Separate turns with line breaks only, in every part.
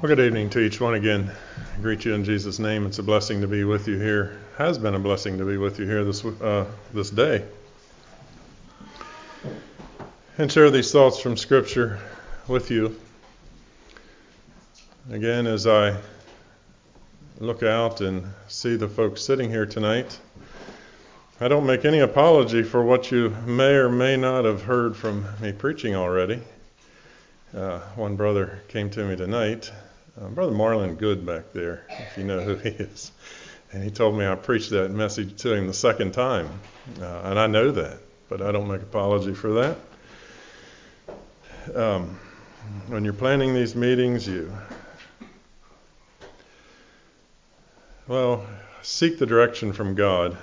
Well, good evening to each one again. I greet you in Jesus' name. It's a blessing to be with you here. Has been a blessing to be with you here this uh, this day, and share these thoughts from Scripture with you. Again, as I look out and see the folks sitting here tonight, I don't make any apology for what you may or may not have heard from me preaching already. Uh, one brother came to me tonight uh, Brother Marlon Good back there, if you know who he is. And he told me I preached that message to him the second time. Uh, and I know that, but I don't make apology for that. Um, when you're planning these meetings, you, well, seek the direction from God.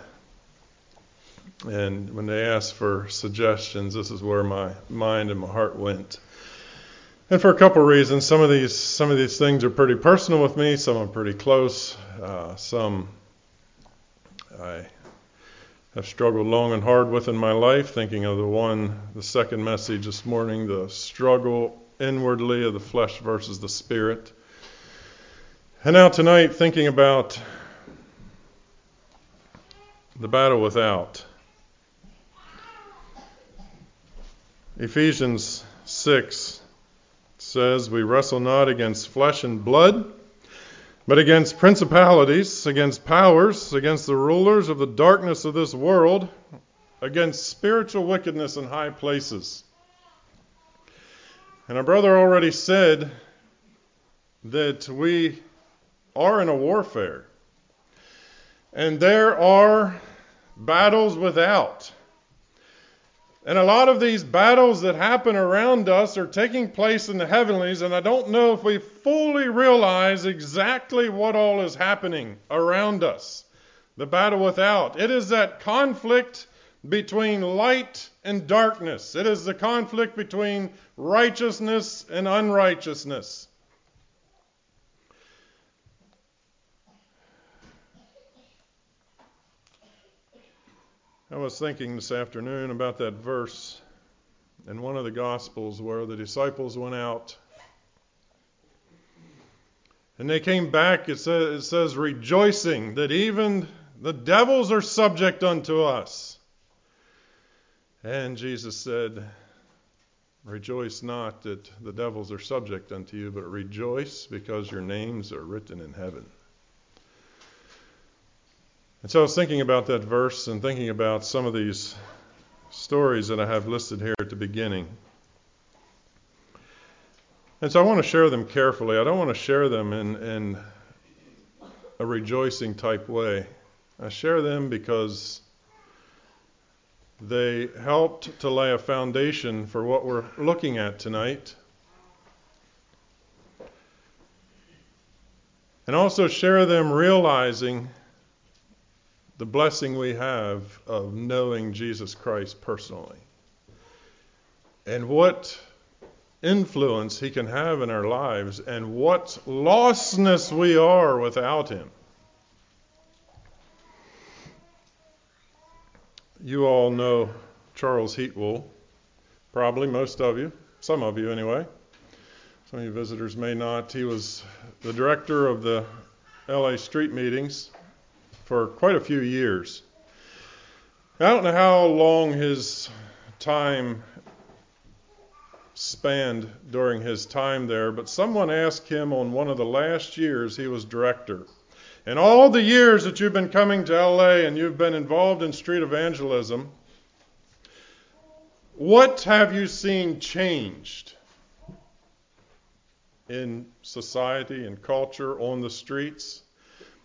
And when they ask for suggestions, this is where my mind and my heart went. And for a couple of reasons, some of these some of these things are pretty personal with me. Some are pretty close. Uh, some I have struggled long and hard with in my life. Thinking of the one, the second message this morning, the struggle inwardly of the flesh versus the spirit. And now tonight, thinking about the battle without. Ephesians 6 says, We wrestle not against flesh and blood, but against principalities, against powers, against the rulers of the darkness of this world, against spiritual wickedness in high places. And our brother already said that we are in a warfare. And there are battles without. And a lot of these battles that happen around us are taking place in the heavenlies, and I don't know if we fully realize exactly what all is happening around us. The battle without. It is that conflict between light and darkness, it is the conflict between righteousness and unrighteousness. I was thinking this afternoon about that verse in one of the Gospels where the disciples went out and they came back, it says, it says, rejoicing that even the devils are subject unto us. And Jesus said, Rejoice not that the devils are subject unto you, but rejoice because your names are written in heaven. And so I was thinking about that verse and thinking about some of these stories that I have listed here at the beginning. And so I want to share them carefully. I don't want to share them in, in a rejoicing type way. I share them because they helped to lay a foundation for what we're looking at tonight. And also share them realizing the blessing we have of knowing Jesus Christ personally and what influence he can have in our lives and what lostness we are without him. You all know Charles Heatwell, probably most of you, some of you anyway. Some of you visitors may not. He was the director of the LA street meetings for quite a few years. I don't know how long his time spanned during his time there, but someone asked him on one of the last years he was director. In all the years that you've been coming to LA and you've been involved in street evangelism, what have you seen changed in society and culture on the streets?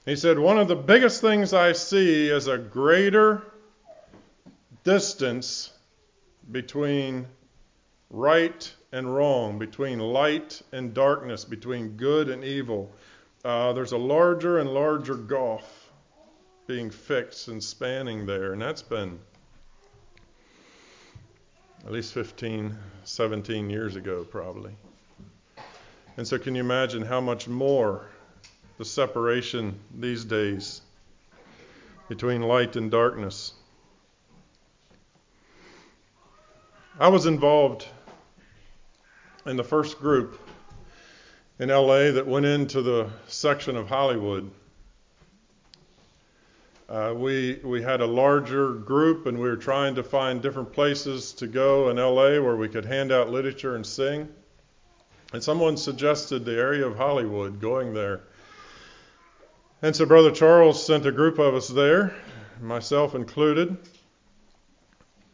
He said, One of the biggest things I see is a greater distance between right and wrong, between light and darkness, between good and evil. Uh, there's a larger and larger gulf being fixed and spanning there, and that's been at least 15, 17 years ago, probably. And so, can you imagine how much more the separation these days between light and darkness. I was involved in the first group in LA that went into the section of Hollywood. Uh, we we had a larger group, and we were trying to find different places to go in LA where we could hand out literature and sing. And someone suggested the area of Hollywood, going there. And so Brother Charles sent a group of us there, myself included.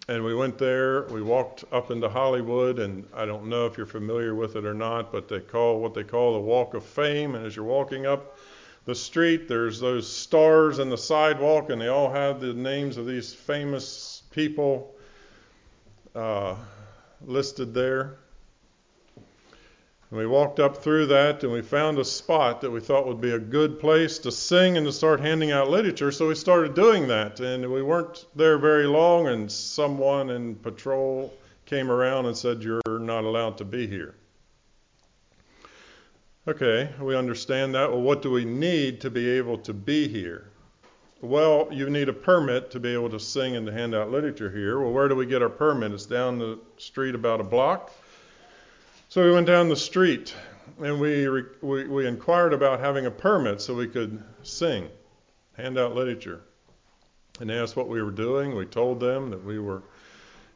And we went there. We walked up into Hollywood, and I don't know if you're familiar with it or not, but they call what they call the Walk of Fame. And as you're walking up the street, there's those stars in the sidewalk, and they all have the names of these famous people uh, listed there. And we walked up through that and we found a spot that we thought would be a good place to sing and to start handing out literature. So we started doing that. And we weren't there very long, and someone in patrol came around and said, You're not allowed to be here. Okay, we understand that. Well, what do we need to be able to be here? Well, you need a permit to be able to sing and to hand out literature here. Well, where do we get our permit? It's down the street about a block. So we went down the street and we, we, we inquired about having a permit so we could sing, hand out literature. And they asked what we were doing. We told them that we were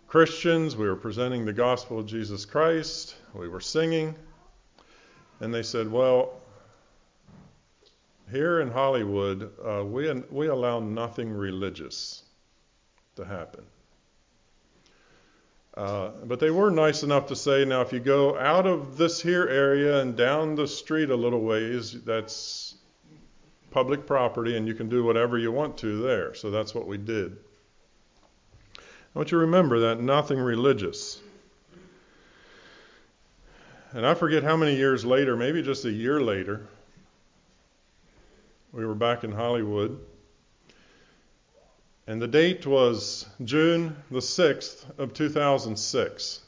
Christians, we were presenting the gospel of Jesus Christ, we were singing. And they said, Well, here in Hollywood, uh, we, we allow nothing religious to happen. Uh, but they were nice enough to say, now if you go out of this here area and down the street a little ways, that's public property and you can do whatever you want to there. So that's what we did. I want you to remember that nothing religious. And I forget how many years later, maybe just a year later, we were back in Hollywood. And the date was June the 6th of 2006.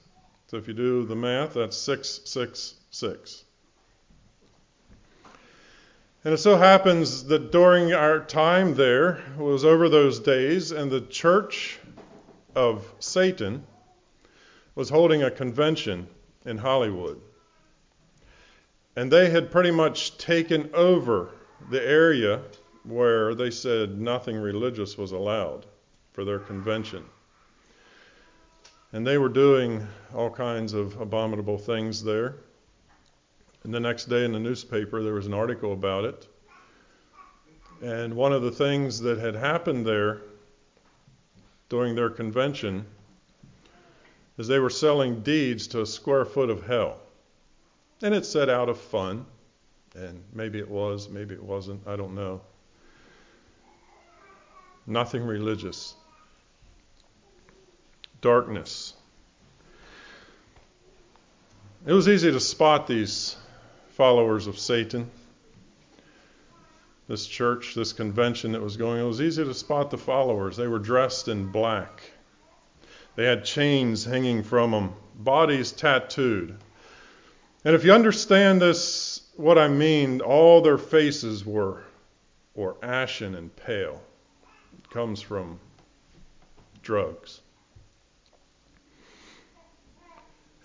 So if you do the math, that's 666. And it so happens that during our time there was over those days, and the church of Satan was holding a convention in Hollywood. And they had pretty much taken over the area where they said nothing religious was allowed for their convention. And they were doing all kinds of abominable things there. And the next day in the newspaper, there was an article about it. And one of the things that had happened there during their convention is they were selling deeds to a square foot of hell. And it said out of fun, and maybe it was, maybe it wasn't, I don't know. Nothing religious. Darkness. It was easy to spot these followers of Satan. This church, this convention that was going, it was easy to spot the followers. They were dressed in black. They had chains hanging from them, bodies tattooed. And if you understand this, what I mean, all their faces were, were ashen and pale. Comes from drugs.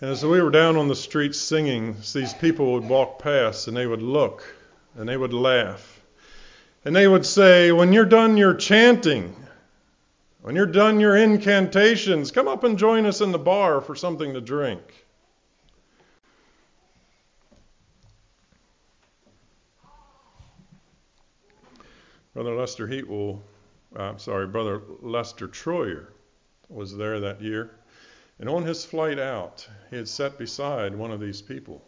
And as we were down on the street singing, these people would walk past and they would look and they would laugh. And they would say, When you're done your chanting, when you're done your incantations, come up and join us in the bar for something to drink. Brother Lester Heatwell, uh, I'm sorry, Brother Lester Troyer was there that year. And on his flight out, he had sat beside one of these people.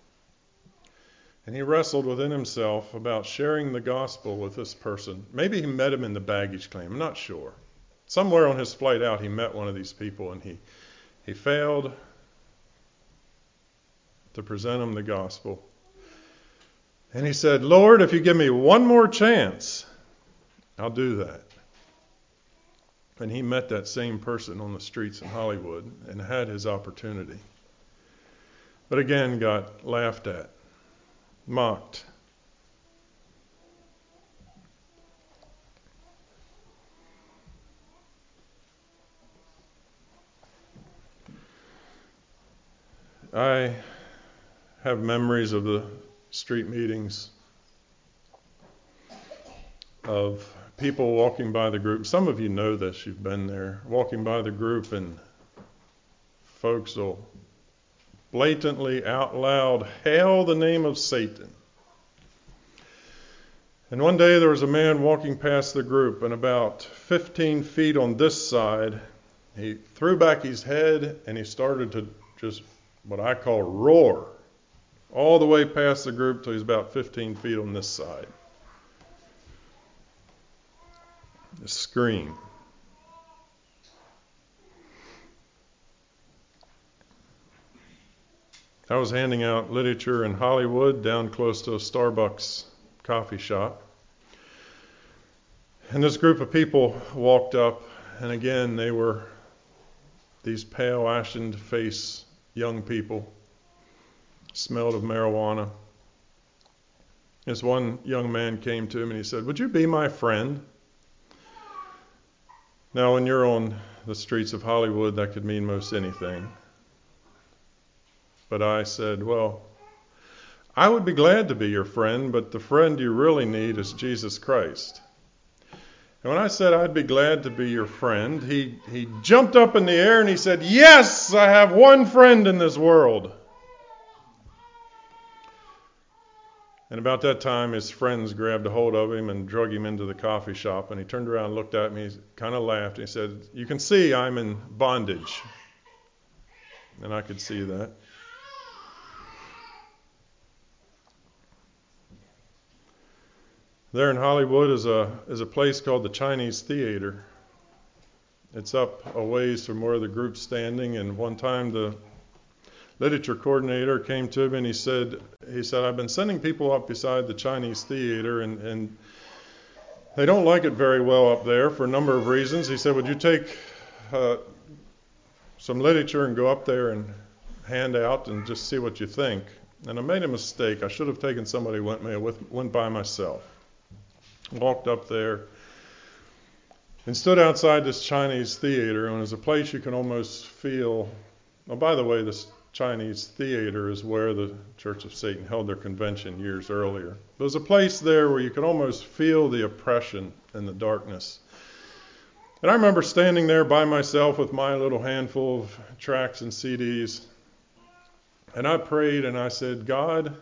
And he wrestled within himself about sharing the gospel with this person. Maybe he met him in the baggage claim, I'm not sure. Somewhere on his flight out, he met one of these people and he, he failed to present him the gospel. And he said, Lord, if you give me one more chance, I'll do that. And he met that same person on the streets in Hollywood and had his opportunity. But again, got laughed at, mocked. I have memories of the street meetings of people walking by the group. Some of you know this, you've been there, walking by the group, and folks will blatantly, out loud, hail the name of Satan. And one day there was a man walking past the group, and about 15 feet on this side, he threw back his head and he started to just what I call roar all the way past the group till he's about 15 feet on this side. A scream. I was handing out literature in Hollywood down close to a Starbucks coffee shop. And this group of people walked up, and again, they were these pale, ashen faced young people, smelled of marijuana. This one young man came to him and he said, Would you be my friend? Now, when you're on the streets of Hollywood, that could mean most anything. But I said, Well, I would be glad to be your friend, but the friend you really need is Jesus Christ. And when I said I'd be glad to be your friend, he, he jumped up in the air and he said, Yes, I have one friend in this world. And about that time, his friends grabbed a hold of him and drug him into the coffee shop. And he turned around and looked at me, kind of laughed, and he said, You can see I'm in bondage. And I could see that. There in Hollywood is a is a place called the Chinese Theater. It's up a ways from where the group's standing, and one time the literature coordinator came to me and he said he said I've been sending people up beside the Chinese Theater and and they don't like it very well up there for a number of reasons. He said, "Would you take uh, some literature and go up there and hand out and just see what you think?" And I made a mistake. I should have taken somebody with me. I went by myself walked up there and stood outside this Chinese theater. And it was a place you can almost feel. Oh, by the way, this Chinese theater is where the Church of Satan held their convention years earlier. There was a place there where you could almost feel the oppression and the darkness. And I remember standing there by myself with my little handful of tracks and CDs. And I prayed and I said, God,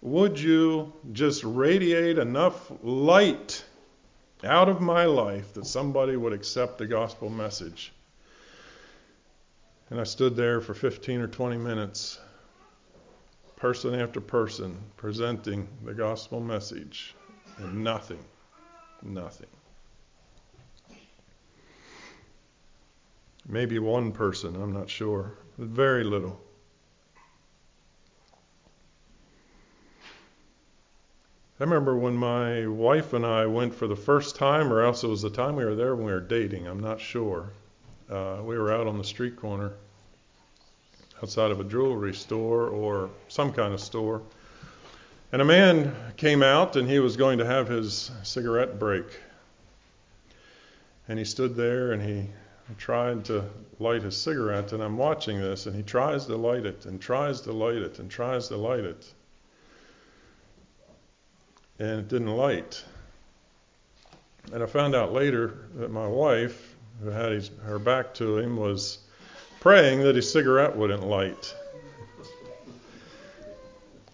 would you just radiate enough light out of my life that somebody would accept the gospel message? And I stood there for 15 or 20 minutes, person after person, presenting the gospel message, and nothing, nothing. Maybe one person, I'm not sure, but very little. I remember when my wife and I went for the first time, or else it was the time we were there when we were dating, I'm not sure. Uh, we were out on the street corner outside of a jewelry store or some kind of store. And a man came out and he was going to have his cigarette break. And he stood there and he tried to light his cigarette. And I'm watching this and he tries to light it and tries to light it and tries to light it and it didn't light. And I found out later that my wife, who had his, her back to him, was praying that his cigarette wouldn't light.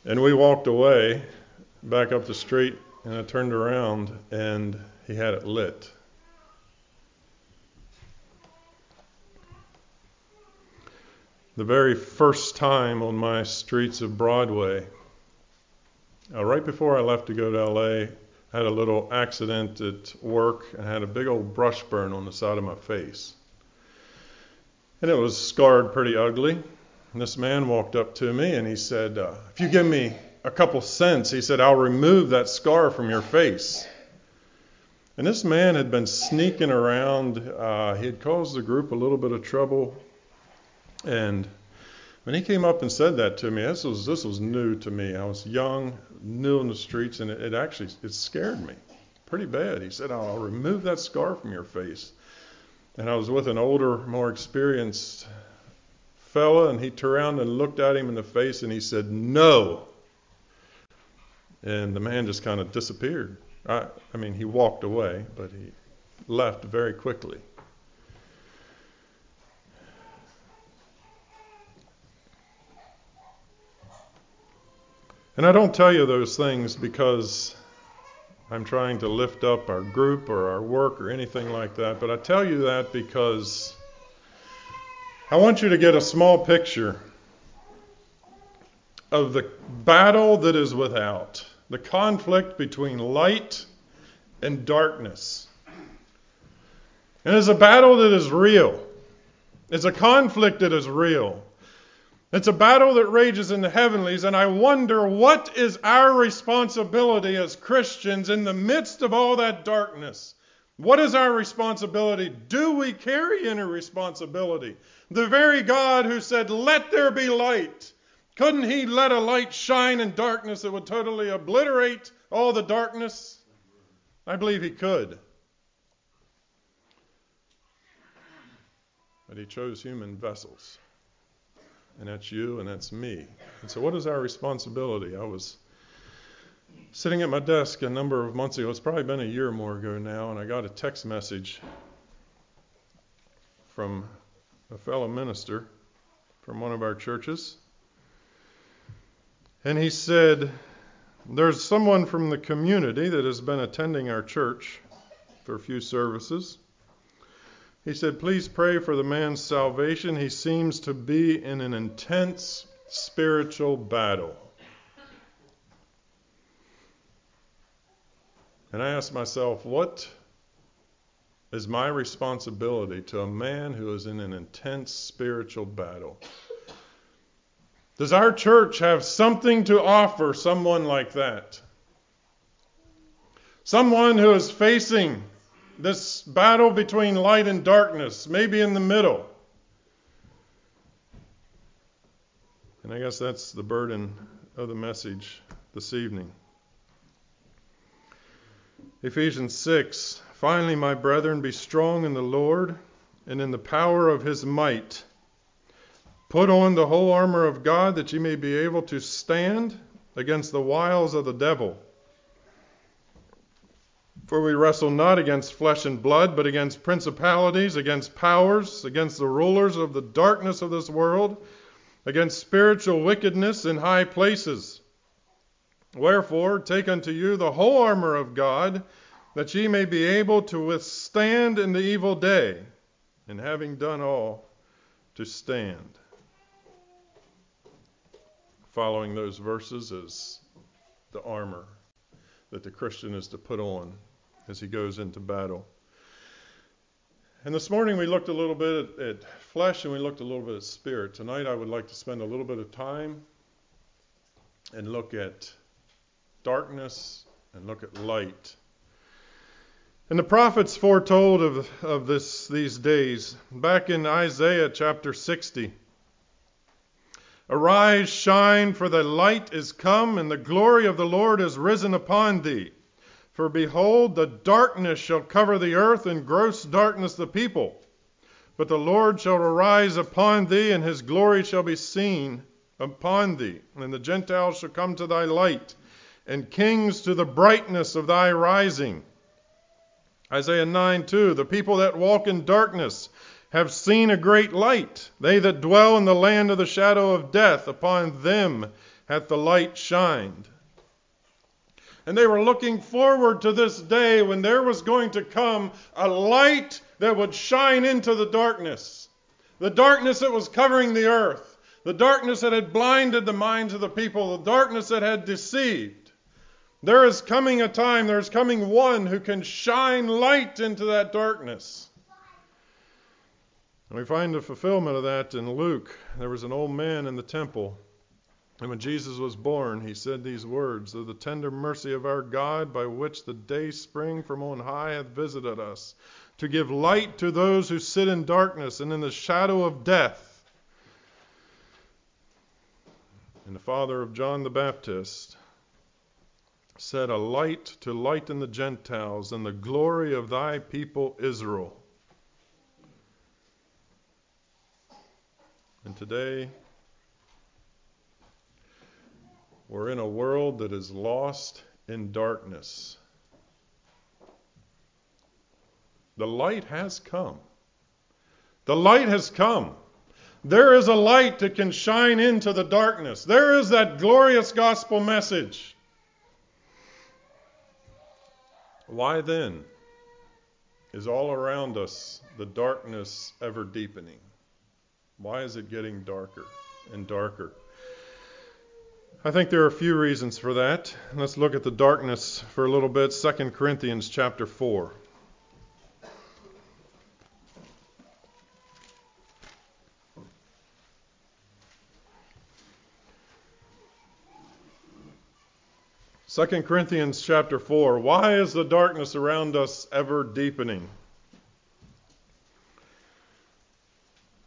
And we walked away back up the street, and I turned around, and he had it lit. The very first time on my streets of Broadway, uh, right before I left to go to LA, had a little accident at work and had a big old brush burn on the side of my face. And it was scarred pretty ugly. And this man walked up to me and he said, uh, If you give me a couple cents, he said, I'll remove that scar from your face. And this man had been sneaking around. Uh, he had caused the group a little bit of trouble. And when he came up and said that to me, this was this was new to me. I was young, new in the streets, and it, it actually it scared me pretty bad. He said, "I'll remove that scar from your face." And I was with an older, more experienced fella, and he turned around and looked at him in the face, and he said, "No." And the man just kind of disappeared. I, I mean, he walked away, but he left very quickly. And I don't tell you those things because I'm trying to lift up our group or our work or anything like that, but I tell you that because I want you to get a small picture of the battle that is without, the conflict between light and darkness. And it's a battle that is real. It's a conflict that is real. It's a battle that rages in the heavenlies, and I wonder what is our responsibility as Christians in the midst of all that darkness? What is our responsibility? Do we carry any responsibility? The very God who said, Let there be light, couldn't He let a light shine in darkness that would totally obliterate all the darkness? I believe He could. But He chose human vessels and that's you, and that's me. And so, what is our responsibility? I was sitting at my desk a number of months ago, it's probably been a year or more ago now, and I got a text message from a fellow minister from one of our churches. And he said, There's someone from the community that has been attending our church for a few services. He said, Please pray for the man's salvation. He seems to be in an intense spiritual battle. And I asked myself, what is my responsibility to a man who is in an intense spiritual battle? Does our church have something to offer someone like that? Someone who is facing this battle between light and darkness, maybe in the middle. And I guess that's the burden of the message this evening. Ephesians 6 Finally, my brethren, be strong in the Lord and in the power of his might. Put on the whole armor of God that ye may be able to stand against the wiles of the devil. For we wrestle not against flesh and blood, but against principalities, against powers, against the rulers of the darkness of this world, against spiritual wickedness in high places. Wherefore, take unto you the whole armor of God, that ye may be able to withstand in the evil day, and having done all, to stand. Following those verses is the armor that the Christian is to put on as he goes into battle. And this morning we looked a little bit at, at, flesh and we looked a little bit at spirit. Tonight I would like to spend a little bit of time and look at darkness and look at light. And the prophets foretold of, of this these days. Back in Isaiah chapter 60. Arise, shine, for the light is come, and the glory of the Lord is risen upon thee. For behold, the darkness shall cover the earth, and gross darkness the people. But the Lord shall arise upon thee, and his glory shall be seen upon thee. And the Gentiles shall come to thy light, and kings to the brightness of thy rising. Isaiah 9 2 The people that walk in darkness have seen a great light. They that dwell in the land of the shadow of death, upon them hath the light shined. And they were looking forward to this day when there was going to come a light that would shine into the darkness. The darkness that was covering the earth. The darkness that had blinded the minds of the people. The darkness that had deceived. There is coming a time, there is coming one who can shine light into that darkness. And we find the fulfillment of that in Luke. There was an old man in the temple and when Jesus was born, he said these words of the tender mercy of our God, by which the day spring from on high hath visited us, to give light to those who sit in darkness and in the shadow of death. And the father of John the Baptist said, A light to lighten the Gentiles and the glory of thy people Israel. And today, we're in a world that is lost in darkness. The light has come. The light has come. There is a light that can shine into the darkness. There is that glorious gospel message. Why then is all around us the darkness ever deepening? Why is it getting darker and darker? I think there are a few reasons for that. Let's look at the darkness for a little bit. 2 Corinthians chapter 4. 2 Corinthians chapter 4. Why is the darkness around us ever deepening?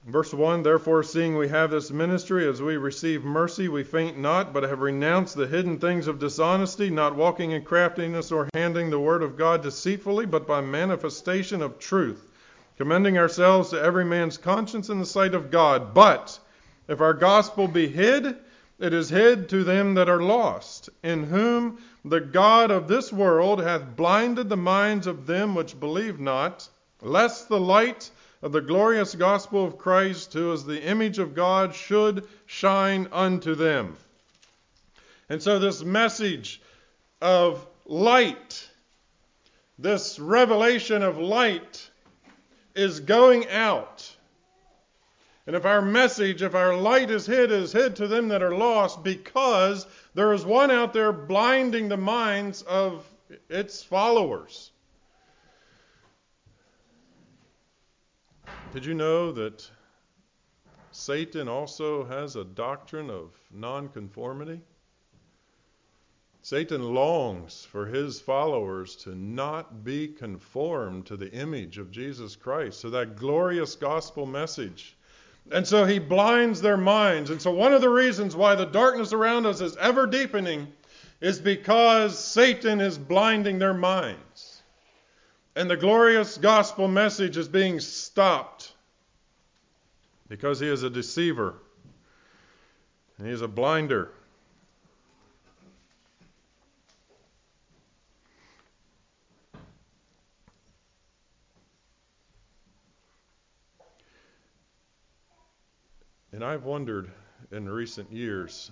Verse 1 Therefore, seeing we have this ministry, as we receive mercy, we faint not, but have renounced the hidden things of dishonesty, not walking in craftiness or handing the word of God deceitfully, but by manifestation of truth, commending ourselves to every man's conscience in the sight of God. But if our gospel be hid, it is hid to them that are lost, in whom the God of this world hath blinded the minds of them which believe not, lest the light of the glorious gospel of Christ, who is the image of God, should shine unto them. And so, this message of light, this revelation of light, is going out and if our message, if our light is hid, is hid to them that are lost, because there is one out there blinding the minds of its followers. Did you know that Satan also has a doctrine of nonconformity? Satan longs for his followers to not be conformed to the image of Jesus Christ, to that glorious gospel message. And so he blinds their minds. And so one of the reasons why the darkness around us is ever deepening is because Satan is blinding their minds. And the glorious gospel message is being stopped because he is a deceiver and he is a blinder. And I've wondered in recent years,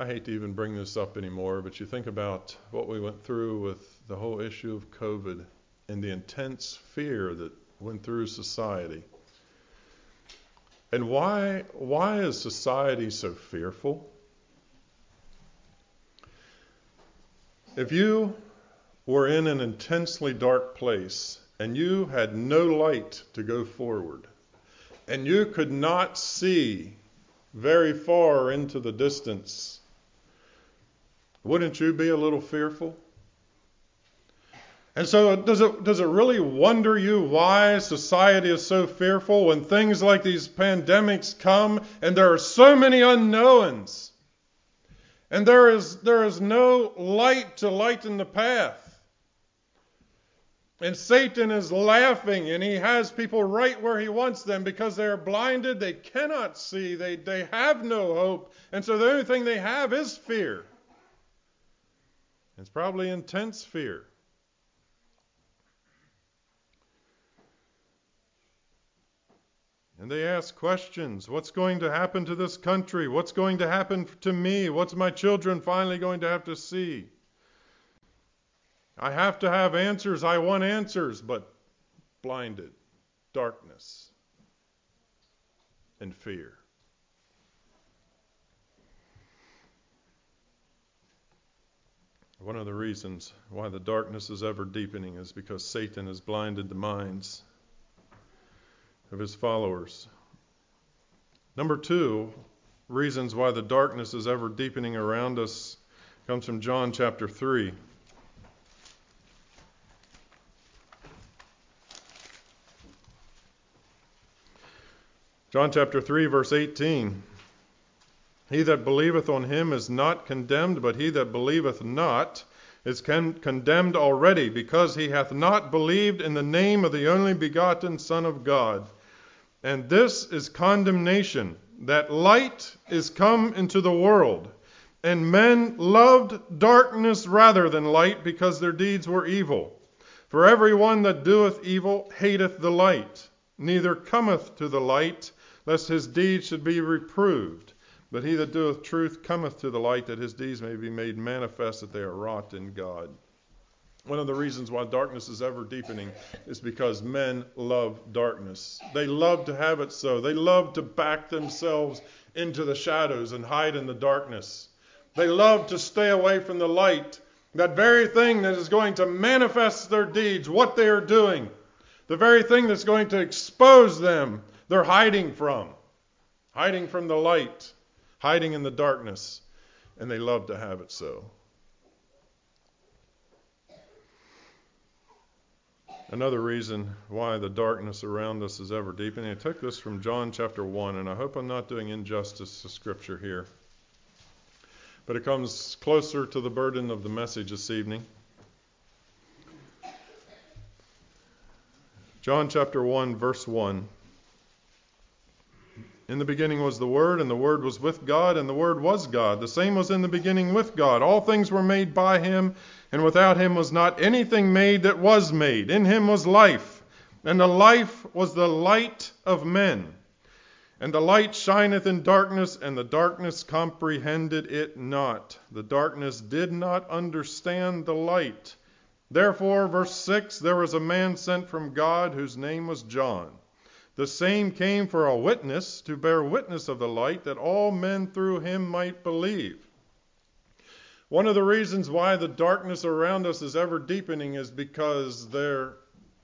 I hate to even bring this up anymore, but you think about what we went through with the whole issue of COVID and the intense fear that went through society. And why why is society so fearful? If you were in an intensely dark place and you had no light to go forward, and you could not see very far into the distance, wouldn't you be a little fearful? And so, does it, does it really wonder you why society is so fearful when things like these pandemics come and there are so many unknowns? And there is, there is no light to lighten the path. And Satan is laughing, and he has people right where he wants them because they are blinded. They cannot see. They, they have no hope. And so the only thing they have is fear. It's probably intense fear. And they ask questions What's going to happen to this country? What's going to happen to me? What's my children finally going to have to see? I have to have answers. I want answers, but blinded, darkness, and fear. One of the reasons why the darkness is ever deepening is because Satan has blinded the minds of his followers. Number two, reasons why the darkness is ever deepening around us comes from John chapter 3. John chapter 3, verse 18. He that believeth on him is not condemned, but he that believeth not is con- condemned already, because he hath not believed in the name of the only begotten Son of God. And this is condemnation that light is come into the world, and men loved darkness rather than light because their deeds were evil. For every one that doeth evil hateth the light, neither cometh to the light, lest his deeds should be reproved. But he that doeth truth cometh to the light, that his deeds may be made manifest that they are wrought in God. One of the reasons why darkness is ever deepening is because men love darkness. They love to have it so. They love to back themselves into the shadows and hide in the darkness. They love to stay away from the light, that very thing that is going to manifest their deeds, what they are doing, the very thing that's going to expose them, they're hiding from. Hiding from the light hiding in the darkness, and they love to have it so. Another reason why the darkness around us is ever deepening. I took this from John chapter 1, and I hope I'm not doing injustice to Scripture here. But it comes closer to the burden of the message this evening. John chapter 1, verse 1. In the beginning was the Word, and the Word was with God, and the Word was God. The same was in the beginning with God. All things were made by him, and without him was not anything made that was made. In him was life, and the life was the light of men. And the light shineth in darkness, and the darkness comprehended it not. The darkness did not understand the light. Therefore, verse 6 there was a man sent from God whose name was John. The same came for a witness, to bear witness of the light, that all men through him might believe. One of the reasons why the darkness around us is ever deepening is because there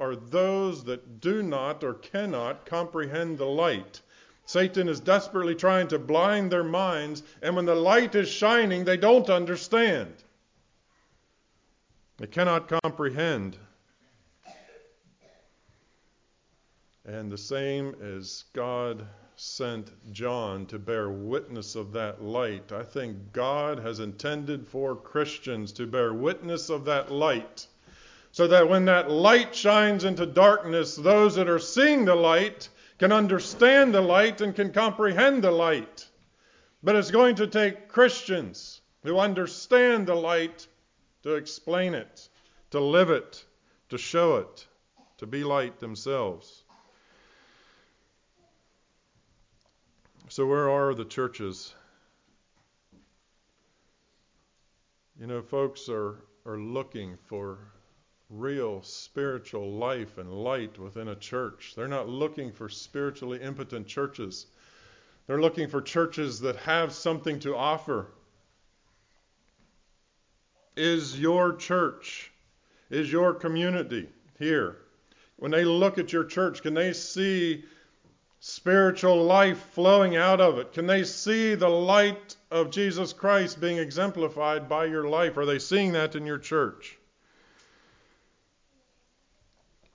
are those that do not or cannot comprehend the light. Satan is desperately trying to blind their minds, and when the light is shining, they don't understand. They cannot comprehend And the same as God sent John to bear witness of that light, I think God has intended for Christians to bear witness of that light. So that when that light shines into darkness, those that are seeing the light can understand the light and can comprehend the light. But it's going to take Christians who understand the light to explain it, to live it, to show it, to be light themselves. So, where are the churches? You know, folks are, are looking for real spiritual life and light within a church. They're not looking for spiritually impotent churches. They're looking for churches that have something to offer. Is your church, is your community here? When they look at your church, can they see spiritual life flowing out of it? Can they see the light of Jesus Christ being exemplified by your life? Are they seeing that in your church?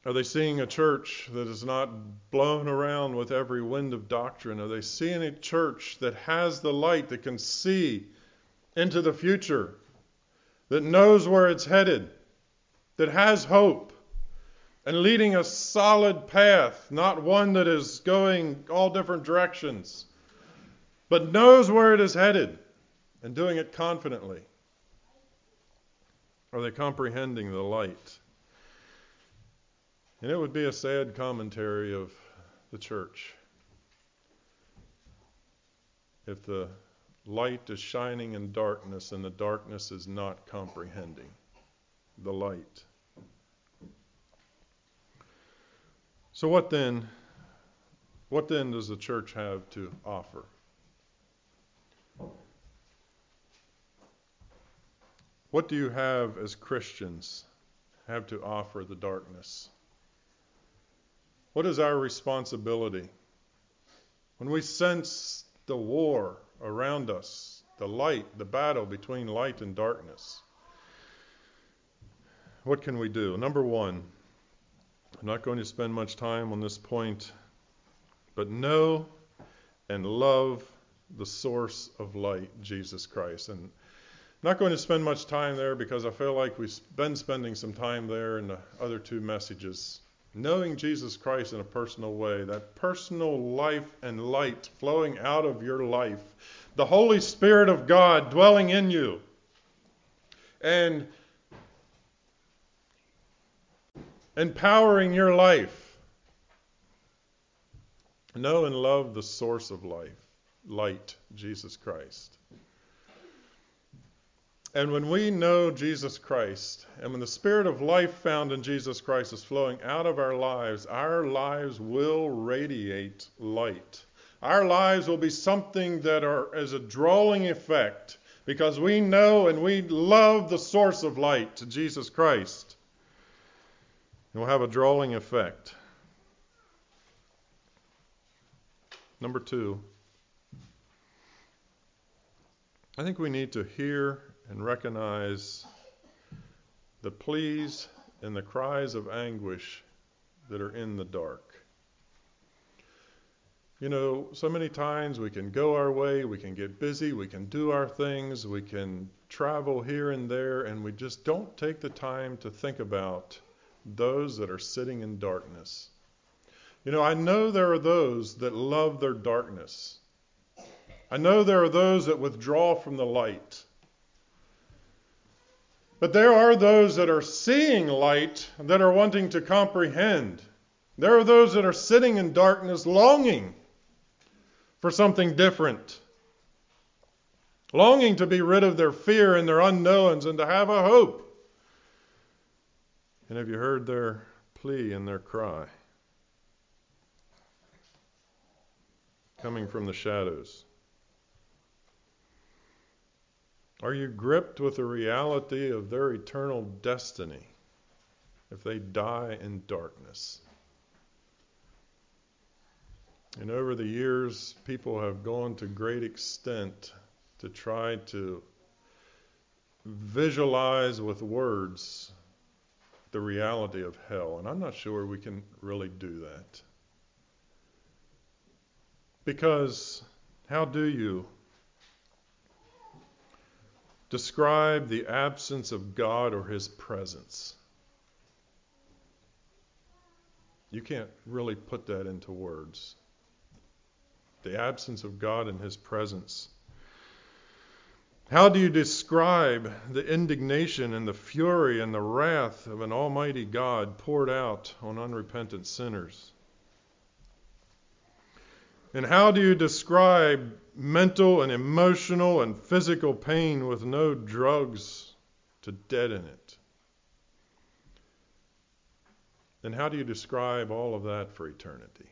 Are they seeing a church that is not blown around with every wind of doctrine? Are they seeing a church that has the light, that can see into the future, that knows where it's headed, that has hope? And leading a solid path, not one that is going all different directions, but knows where it is headed and doing it confidently? Are they comprehending the light? And it would be a sad commentary of the church if the light is shining in darkness and the darkness is not comprehending the light. So what then what then does the church have to offer? What do you have as Christians have to offer the darkness? What is our responsibility? When we sense the war around us, the light, the battle between light and darkness, what can we do? Number one, I'm not going to spend much time on this point, but know and love the source of light, Jesus Christ. And I'm not going to spend much time there because I feel like we've been spending some time there in the other two messages. knowing Jesus Christ in a personal way, that personal life and light flowing out of your life, the Holy Spirit of God dwelling in you, and empowering your life. Know and love the source of life, light, Jesus Christ. And when we know Jesus Christ, and when the spirit of life found in Jesus Christ is flowing out of our lives, our lives will radiate light. Our lives will be something that are as a drawing effect because we know and we love the source of light, to Jesus Christ. It will have a drawing effect. Number two, I think we need to hear and recognize the pleas and the cries of anguish that are in the dark. You know, so many times we can go our way, we can get busy, we can do our things, we can travel here and there, and we just don't take the time to think about those that are sitting in darkness. You know, I know there are those that love their darkness. I know there are those that withdraw from the light. But there are those that are seeing light that are wanting to comprehend. There are those that are sitting in darkness longing for something different, longing to be rid of their fear and their unknowns and to have a hope. And have you heard their plea and their cry? Coming from the shadows. Are you gripped with the reality of their eternal destiny if they die in darkness? And over the years, people have gone to great extent to try to visualize with words the reality of hell. And I'm not sure we can really do that. Because how do you describe the absence of God or His presence. You can't really put that into words. The absence of God and His presence. How do you describe the indignation and the fury and the wrath of an Almighty God poured out on unrepentant sinners? And how do you describe mental and emotional and physical pain with no drugs to deaden it? And how do you describe all of that for eternity?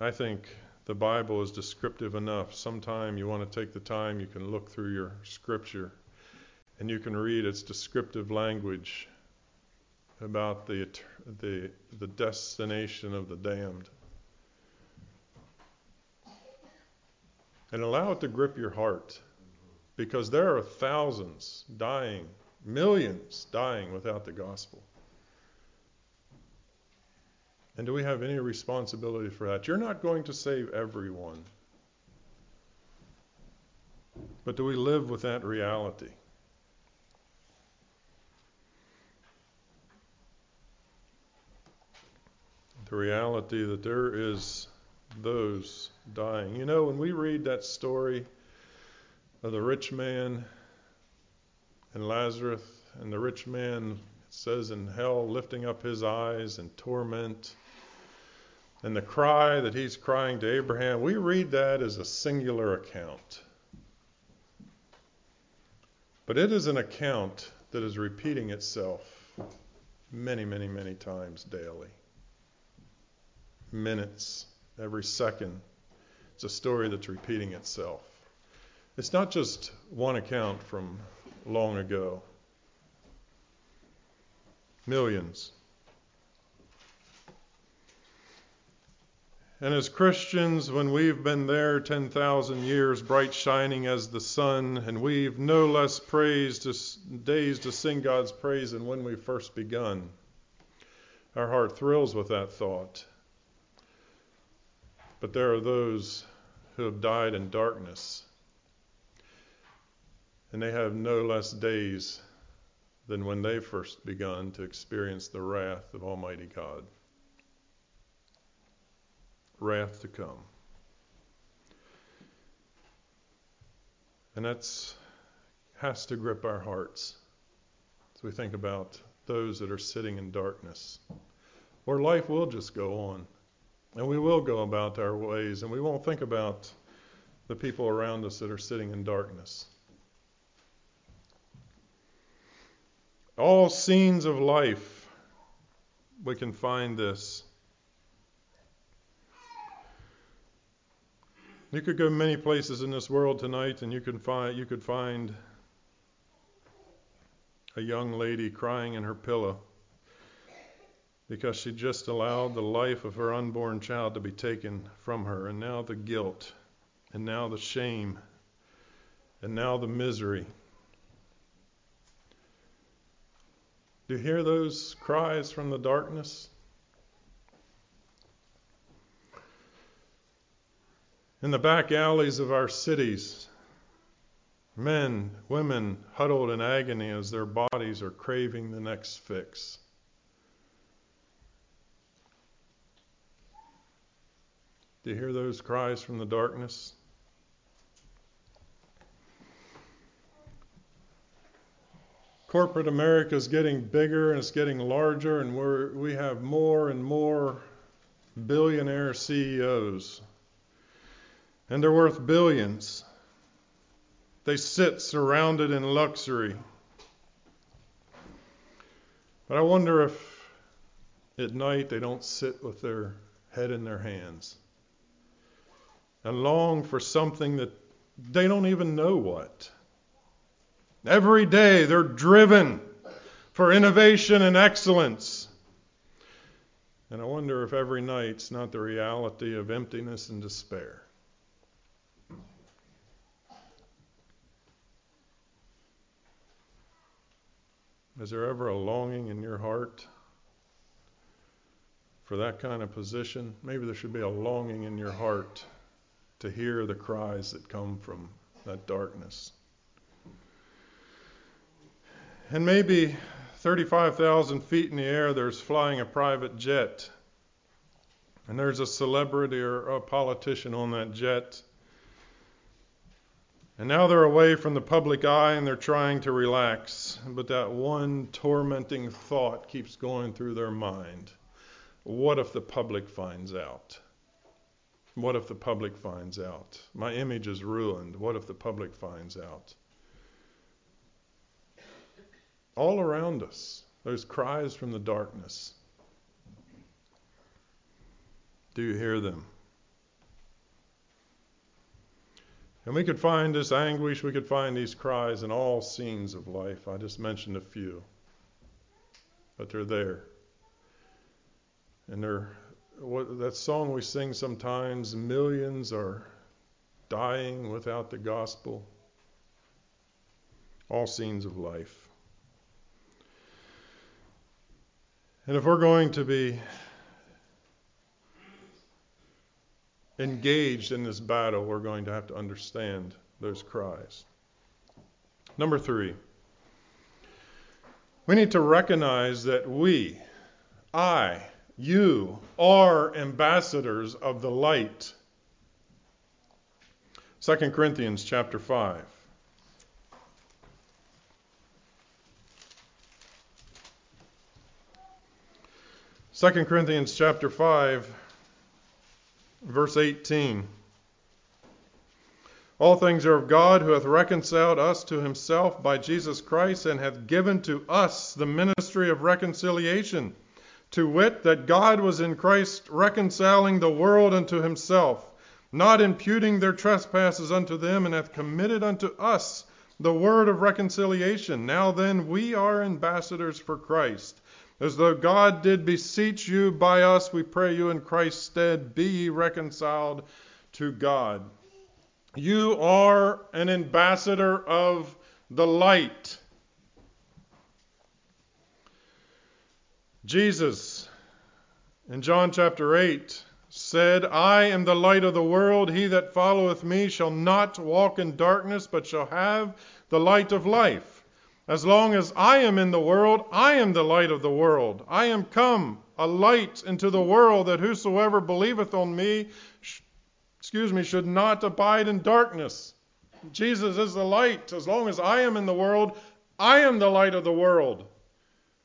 I think the Bible is descriptive enough. Sometime you want to take the time, you can look through your scripture and you can read its descriptive language about the, the, the destination of the damned. And allow it to grip your heart because there are thousands dying, millions dying without the gospel. And do we have any responsibility for that? You're not going to save everyone. But do we live with that reality? the reality that there is those dying. You know, when we read that story of the rich man and Lazarus, and the rich man says in hell, lifting up his eyes in torment, and the cry that he's crying to Abraham, we read that as a singular account. But it is an account that is repeating itself many, many, many times daily minutes, every second. It's a story that's repeating itself. It's not just one account from long ago. Millions. And as Christians, when we've been there 10,000 years, bright shining as the sun, and we've no less praise to, days to sing God's praise than when we first begun, our heart thrills with that thought. But there are those who have died in darkness. And they have no less days than when they first begun to experience the wrath of Almighty God. Wrath to come. And that's has to grip our hearts as we think about those that are sitting in darkness. Or life will just go on. And we will go about our ways and we won't think about the people around us that are sitting in darkness. All scenes of life, we can find this. You could go many places in this world tonight, and you could find you could find a young lady crying in her pillow because she just allowed the life of her unborn child to be taken from her, and now the guilt, and now the shame, and now the misery. Do you hear those cries from the darkness? In the back alleys of our cities, men, women huddled in agony as their bodies are craving the next fix. Do you hear those cries from the darkness? corporate America is getting bigger and it's getting larger, and we're, we have more and more billionaire CEOs. And they're worth billions. They sit surrounded in luxury. But I wonder if at night they don't sit with their head in their hands and long for something that they don't even know what. Every day they're driven for innovation and excellence. And I wonder if every night's not the reality of emptiness and despair. Is there ever a longing in your heart for that kind of position? Maybe there should be a longing in your heart to hear the cries that come from that darkness. And maybe 35,000 feet in the air, there's flying a private jet. And there's a celebrity or a politician on that jet. And now they're away from the public eye and they're trying to relax. But that one tormenting thought keeps going through their mind. What if the public finds out? What if the public finds out? My image is ruined. What if the public finds out? all around us, there's cries from the darkness. Do you hear them? And we could find this anguish, we could find these cries in all scenes of life. I just mentioned a few. But they're there. And they're what, that song we sing sometimes millions are dying without the gospel. All scenes of life. And if we're going to be engaged in this battle, we're going to have to understand those cries. Number three, we need to recognize that we, I, you, are ambassadors of the light. 2 Corinthians chapter 5. 2 Corinthians chapter 5 verse 18 All things are of God who hath reconciled us to himself by Jesus Christ and hath given to us the ministry of reconciliation to wit that God was in Christ reconciling the world unto himself not imputing their trespasses unto them and hath committed unto us the word of reconciliation. Now then we are ambassadors for Christ as though God did beseech you by us, we pray you in Christ's stead, be ye reconciled to God. You are an ambassador of the light. Jesus, in John chapter 8, said, I am the light of the world. He that followeth me shall not walk in darkness, but shall have the light of life. As long as I am in the world, I am the light of the world. I am come a light into the world that whosoever believeth on me, sh- excuse me, should not abide in darkness. Jesus is the light. As long as I am in the world, I am the light of the world.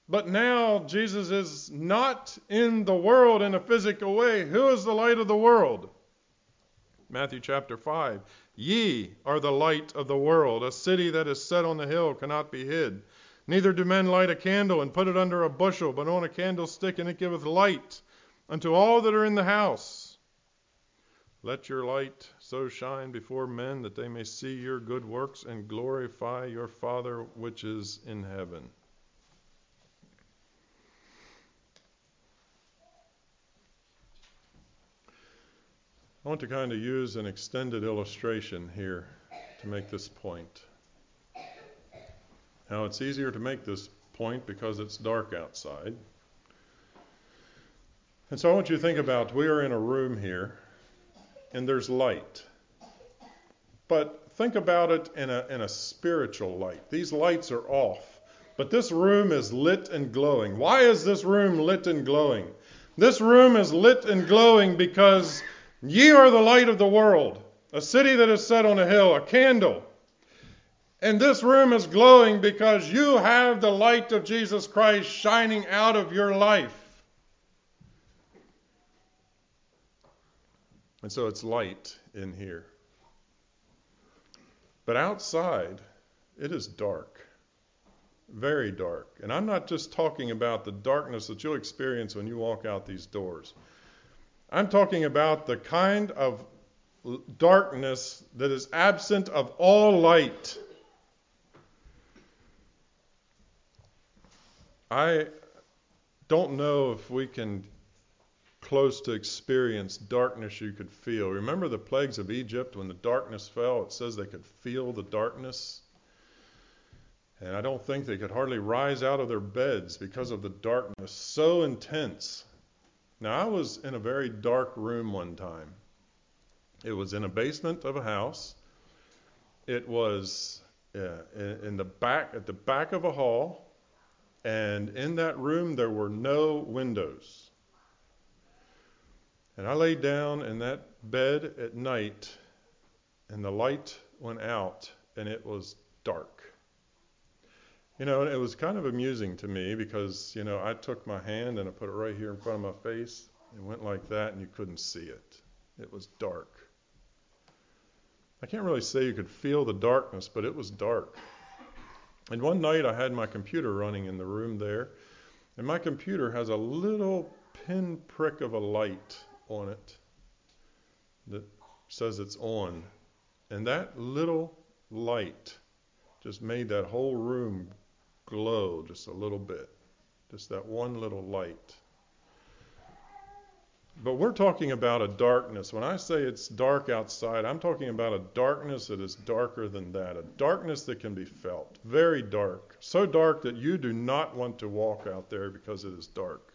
But now Jesus is not in the world in a physical way. Who is the light of the world? Matthew chapter 5. Ye are the light of the world. A city that is set on the hill cannot be hid. Neither do men light a candle and put it under a bushel, but on a candlestick, and it giveth light unto all that are in the house. Let your light so shine before men that they may see your good works and glorify your Father which is in heaven. I want to kind of use an extended illustration here to make this point. Now, it's easier to make this point because it's dark outside. And so I want you to think about we are in a room here and there's light. But think about it in a, in a spiritual light. These lights are off, but this room is lit and glowing. Why is this room lit and glowing? This room is lit and glowing because ye are the light of the world, a city that is set on a hill, a candle and this room is glowing because you have the light of Jesus Christ shining out of your life. And so it's light in here. But outside, it is dark. Very dark. And I'm not just talking about the darkness that you'll experience when you walk out these doors. I'm talking about the kind of darkness that is absent of all light. I don't know if we can close to experience darkness you could feel. Remember the plagues of Egypt when the darkness fell? It says they could feel the darkness. And I don't think they could hardly rise out of their beds because of the darkness so intense. Now, I was in a very dark room one time. It was in a basement of a house. It was uh, in the back at the back of a hall and in that room, there were no windows. And I lay down in that bed at night, and the light went out, and it was dark. You know, it was kind of amusing to me because, you know, I took my hand and I put it right here in front of my face. It went like that, and you couldn't see it. It was dark. I can't really say you could feel the darkness, but it was dark. And one night I had my computer running in the room there, and my computer has a little pinprick of a light on it that says it's on. And that little light just made that whole room glow just a little bit. Just that one little light. But we're talking about a darkness. When I say it's dark outside, I'm talking about a darkness that is darker than that, a darkness that can be felt, very dark, so dark that you do not want to walk out there because it is dark.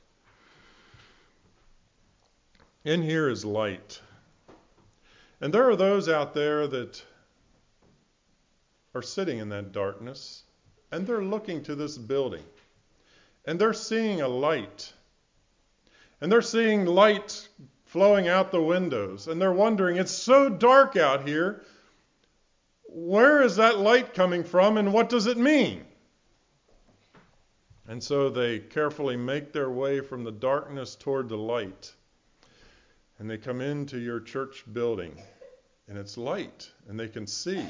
In here is light. And there are those out there that are sitting in that darkness and they're looking to this building and they're seeing a light and they're seeing light flowing out the windows. And they're wondering, it's so dark out here. Where is that light coming from and what does it mean? And so they carefully make their way from the darkness toward the light. And they come into your church building. And it's light and they can see.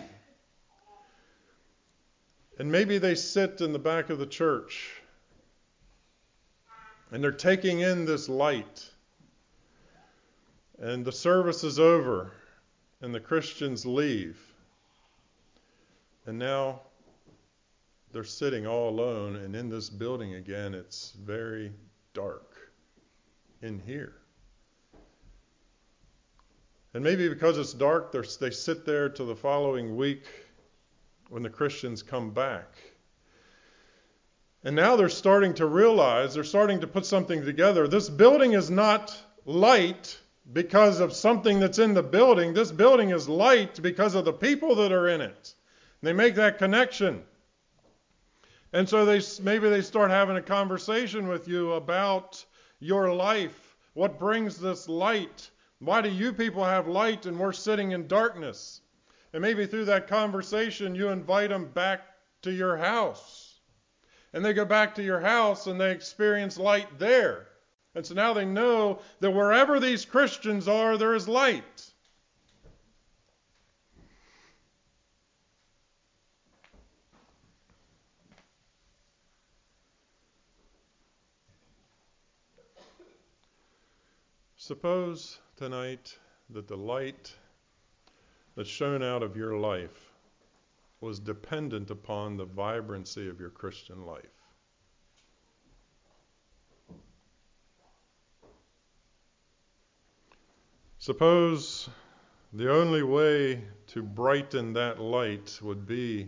And maybe they sit in the back of the church and they're taking in this light. And the service is over, and the Christians leave. And now they're sitting all alone, and in this building again, it's very dark in here. And maybe because it's dark, they sit there till the following week when the Christians come back. And now they're starting to realize, they're starting to put something together. This building is not light because of something that's in the building. This building is light because of the people that are in it. They make that connection. And so they maybe they start having a conversation with you about your life. What brings this light? Why do you people have light and we're sitting in darkness? And maybe through that conversation you invite them back to your house. And they go back to your house and they experience light there. And so now they know that wherever these Christians are, there is light. Suppose tonight that the light that shone out of your life was dependent upon the vibrancy of your Christian life. Suppose the only way to brighten that light would be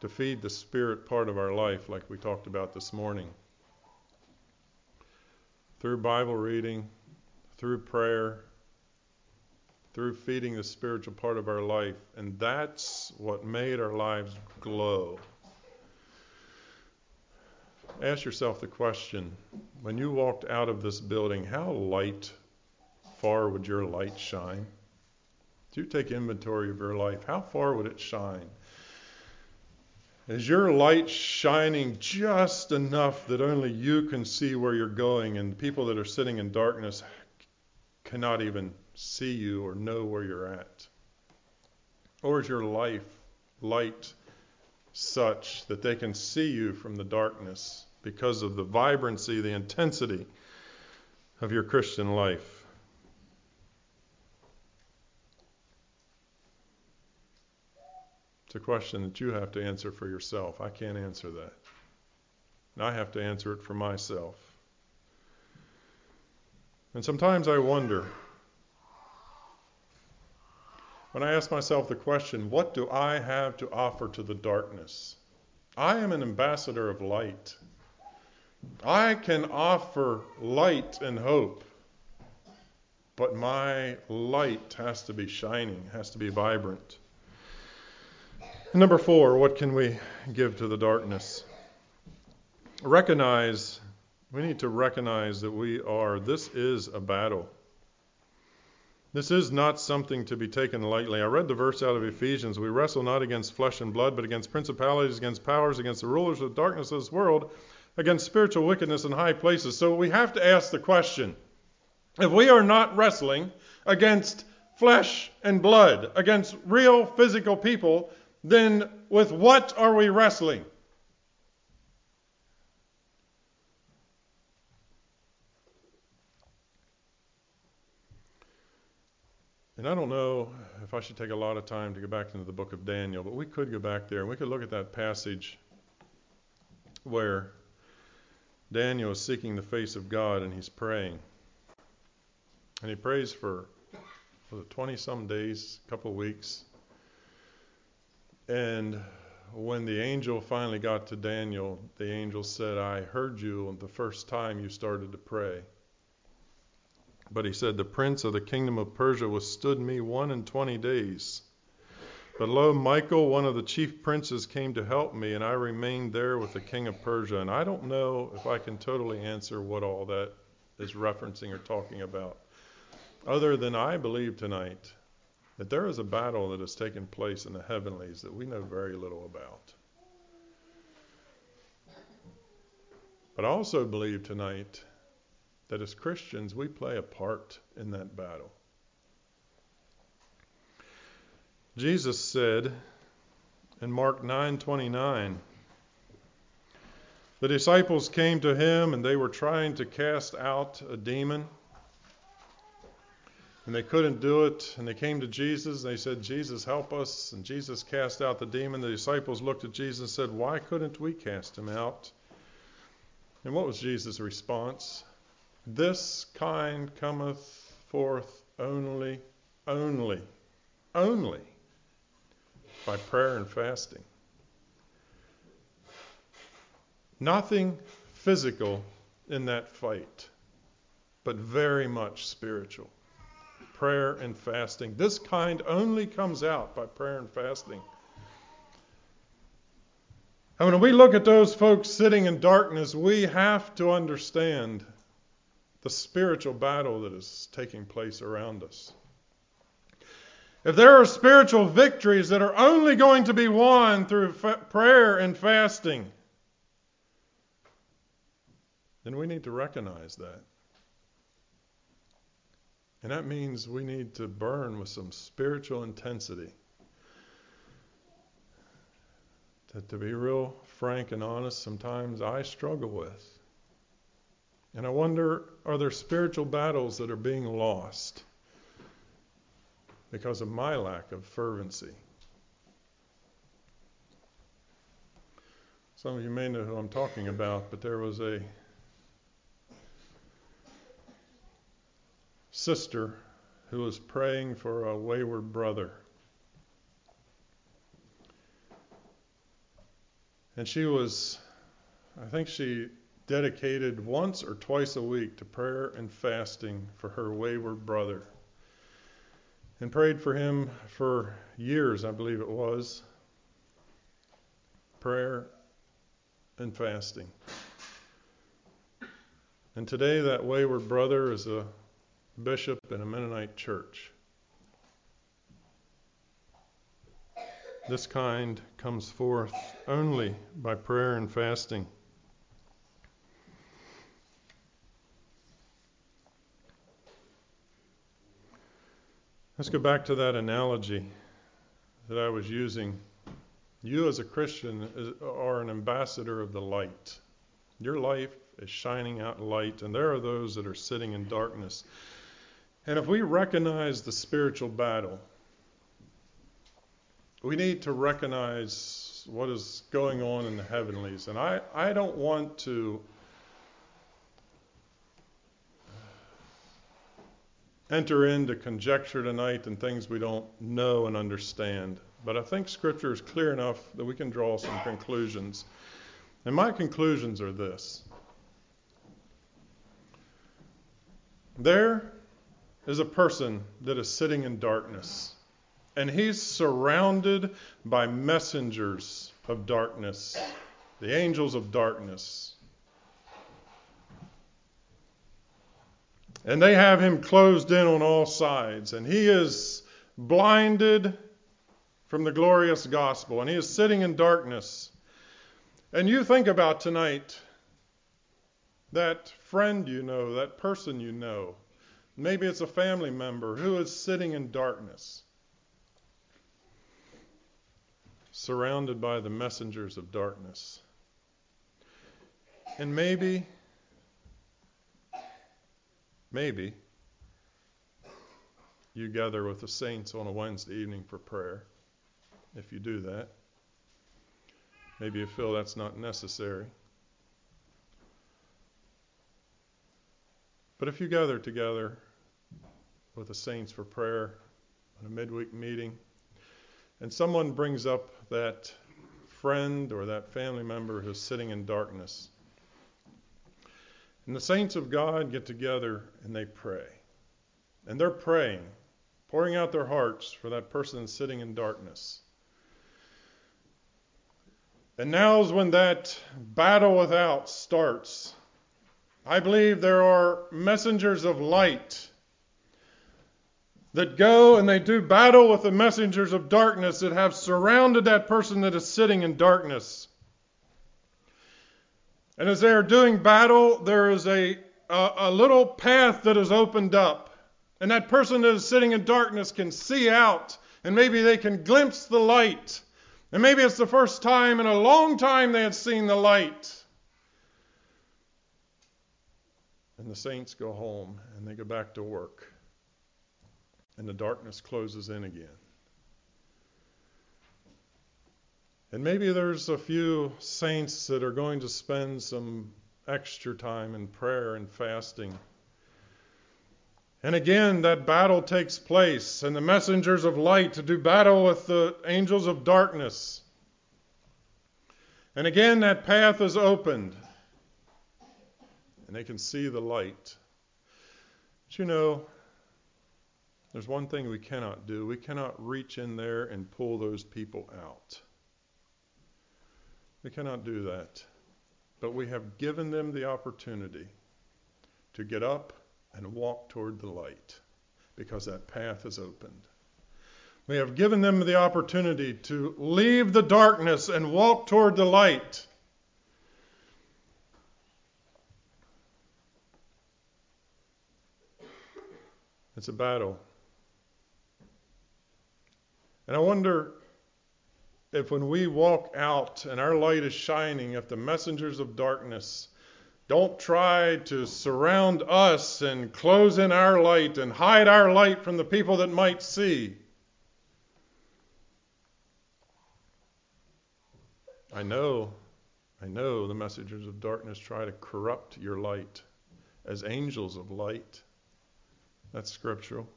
to feed the spirit part of our life, like we talked about this morning. Through Bible reading, through prayer, through feeding the spiritual part of our life. And that's what made our lives glow. Ask yourself the question when you walked out of this building, how light far would your light shine? Do you take inventory of your life? How far would it shine? Is your light shining just enough that only you can see where you're going, and people that are sitting in darkness cannot even see you or know where you're at? Or is your life light such that they can see you from the darkness because of the vibrancy, the intensity of your Christian life? It's a question that you have to answer for yourself. I can't answer that. And I have to answer it for myself. And sometimes I wonder, when I ask myself the question, what do I have to offer to the darkness? I am an ambassador of light. I can offer light and hope, but my light has to be shining, has to be vibrant. Number four, what can we give to the darkness? Recognize we need to recognize that we are, this is a battle. This is not something to be taken lightly. I read the verse out of Ephesians. We wrestle not against flesh and blood, but against principalities, against powers, against the rulers of the darkness of this world, against spiritual wickedness in high places. So we have to ask the question if we are not wrestling against flesh and blood, against real physical people, then with what are we wrestling? And I don't know if I should take a lot of time to go back into the book of Daniel, but we could go back there and we could look at that passage where Daniel is seeking the face of God and he's praying. And he prays for it 20 some days, a couple weeks. And when the angel finally got to Daniel, the angel said, I heard you the first time you started to pray. But he said, The prince of the kingdom of Persia withstood me one and twenty days. But lo, Michael, one of the chief princes, came to help me, and I remained there with the king of Persia. And I don't know if I can totally answer what all that is referencing or talking about, other than I believe tonight that there is a battle that has taken place in the heavenlies that we know very little about. But I also believe tonight that as Christians we play a part in that battle. Jesus said in Mark 9:29 the disciples came to him and they were trying to cast out a demon and they couldn't do it. And they came to Jesus. And they said Jesus help us and Jesus cast out the demon. The disciples looked at Jesus and said why couldn't we cast him out and what was Jesus' response this kind cometh forth only, only, only by prayer and fasting. Nothing physical in that fight, but very much spiritual. Prayer and fasting. This kind only comes out by prayer and fasting. And when we look at those folks sitting in darkness, we have to understand the spiritual battle that is taking place around us. If there are spiritual victories that are only going to be won through prayer and fasting, then we need to recognize that. And that means we need to burn with some spiritual intensity. That to be real frank and honest, sometimes I struggle with. And I wonder are there spiritual battles that are being lost because of my lack of fervency? Some of you may know who I'm talking about, but there was a sister who was praying for a wayward brother. And she was, I think she dedicated once or twice a week to prayer and fasting for her wayward brother. And prayed for him for years, I believe it was. Prayer and fasting. And today, that wayward brother is a bishop in a Mennonite church. This kind comes forth only by prayer and fasting. Let's go back to that analogy that I was using. You, as a Christian, are an ambassador of the light. Your life is shining out light, and there are those that are sitting in darkness. And if we recognize the spiritual battle, we need to recognize what is going on in the heavenlies. And I, I don't want to enter into conjecture tonight and things we don't know and understand. But I think Scripture is clear enough that we can draw some conclusions. And my conclusions are this there is a person that is sitting in darkness, and he's surrounded by messengers of darkness, the angels of darkness. And they have him closed in on all sides, and he is blinded from the glorious gospel, and he is sitting in darkness. And you think about tonight that friend you know, that person you know, maybe it's a family member who is sitting in darkness, surrounded by the messengers of darkness. And maybe Maybe you gather with the saints on a Wednesday evening for prayer. If you do that, maybe you feel that's not necessary. But if you gather together with the saints for prayer on a midweek meeting, and someone brings up that friend or that family member who's sitting in darkness, and the saints of God get together and they pray. And they're praying, pouring out their hearts for that person sitting in darkness. And now's when that battle without starts. I believe there are messengers of light that go and they do battle with the messengers of darkness that have surrounded that person that is sitting in darkness. And as they are doing battle, there is a, a, a, little path that is opened up. And that person that is sitting in darkness can see out, and maybe they can glimpse the light. And maybe it's the first time in a long time they have seen the light. And the saints go home and they go back to work. And the darkness closes in again. And maybe there's a few saints that are going to spend some extra time in prayer and fasting. And again, that battle takes place, and the messengers of light to do battle with the angels of darkness. And again, that path is opened, and they can see the light. But you know, there's one thing we cannot do we cannot reach in there and pull those people out. They cannot do that. But we have given them the opportunity to get up and walk toward the light because that path is opened. We have given them the opportunity to leave the darkness and walk toward the light. It's a battle. And I wonder if when we walk out and our light is shining, if the messengers of darkness don't try to surround us and close in our light and hide our light from the people that might see. I know, I know the messengers of darkness try to corrupt your light as angels of light. That's scriptural.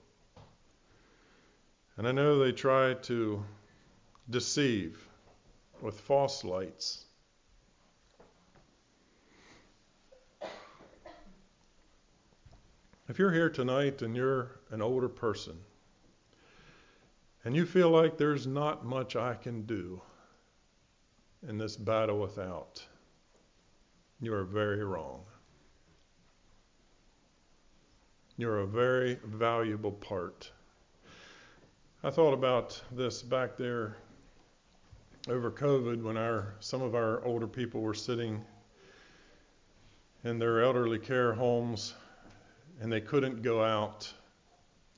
And I know they try to deceive with false lights. If you're here tonight and you're an older person and you feel like there's not much I can do in this battle without, you are very wrong. You're a very valuable part. I thought about this back there over COVID when our some of our older people were sitting in their elderly care homes and they couldn't go out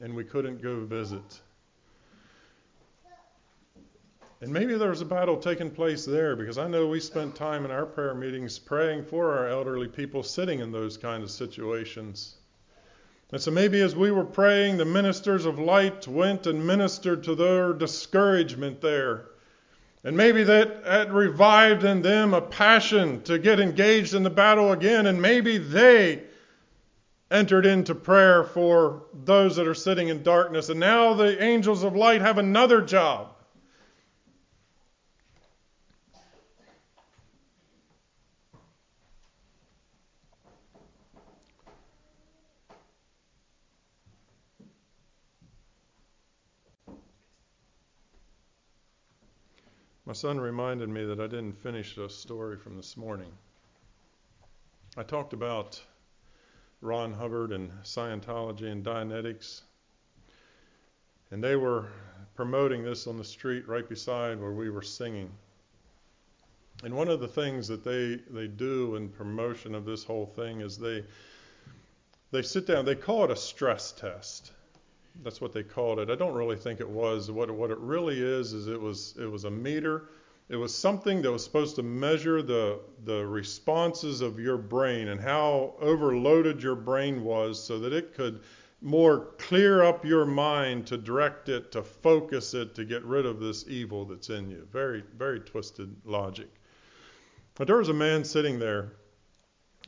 and we couldn't go visit. And maybe there was a battle taking place there because I know we spent time in our prayer meetings praying for our elderly people sitting in those kind of situations. And so maybe as we were praying, the ministers of light went and ministered to their discouragement there. And maybe that, that revived in them a passion to get engaged in the battle again. And maybe they entered into prayer for those that are sitting in darkness. And now the angels of light have another job My son reminded me that I didn't finish a story from this morning. I talked about Ron Hubbard and Scientology and Dianetics, and they were promoting this on the street right beside where we were singing. And one of the things that they, they do in promotion of this whole thing is they they sit down, they call it a stress test. That's what they called it. I don't really think it was. What what it really is is it was it was a meter. It was something that was supposed to measure the the responses of your brain and how overloaded your brain was so that it could more clear up your mind to direct it, to focus it, to get rid of this evil that's in you. Very, very twisted logic. But there was a man sitting there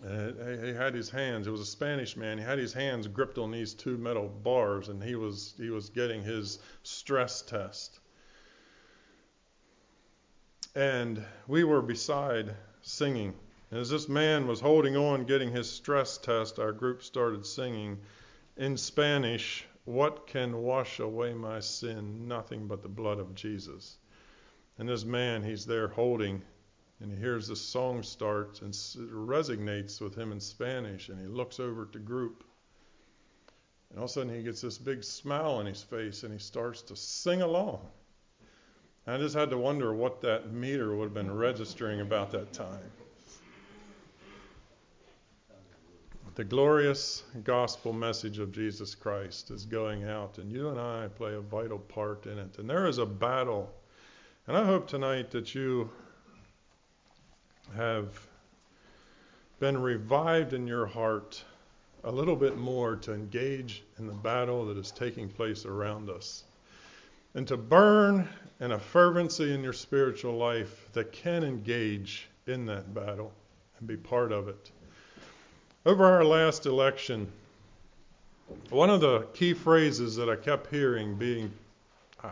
uh, he had his hands. It was a Spanish man. He had his hands gripped on these two metal bars, and he was he was getting his stress test. And we were beside singing. As this man was holding on, getting his stress test, our group started singing in Spanish, "What can wash away my sin? Nothing but the blood of Jesus." And this man, he's there holding and he hears the song start and resonates with him in Spanish, and he looks over at the group. And all of a sudden, he gets this big smile on his face, and he starts to sing along. And I just had to wonder what that meter would have been registering about that time. The glorious gospel message of Jesus Christ is going out, and you and I play a vital part in it. And there is a battle. And I hope tonight that you have been revived in your heart a little bit more to engage in the battle that is taking place around us and to burn in a fervency in your spiritual life that can engage in that battle and be part of it. Over our last election, one of the key phrases that I kept hearing being uh,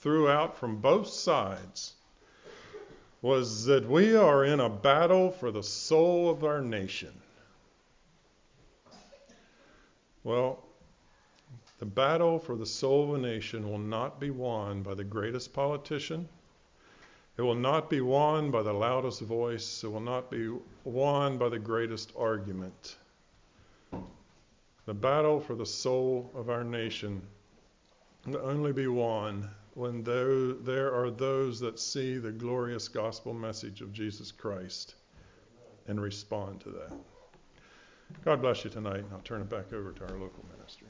throughout from both sides was that we are in a battle for the soul of our nation. Well, the battle for the soul of a nation will not be won by the greatest politician, It will not be won by the loudest voice. It will not be won by the greatest argument. The battle for the soul of our nation will only be won when there are those that see the glorious gospel message of Jesus Christ and respond to that. God bless you tonight. And I'll turn it back over to our local ministry.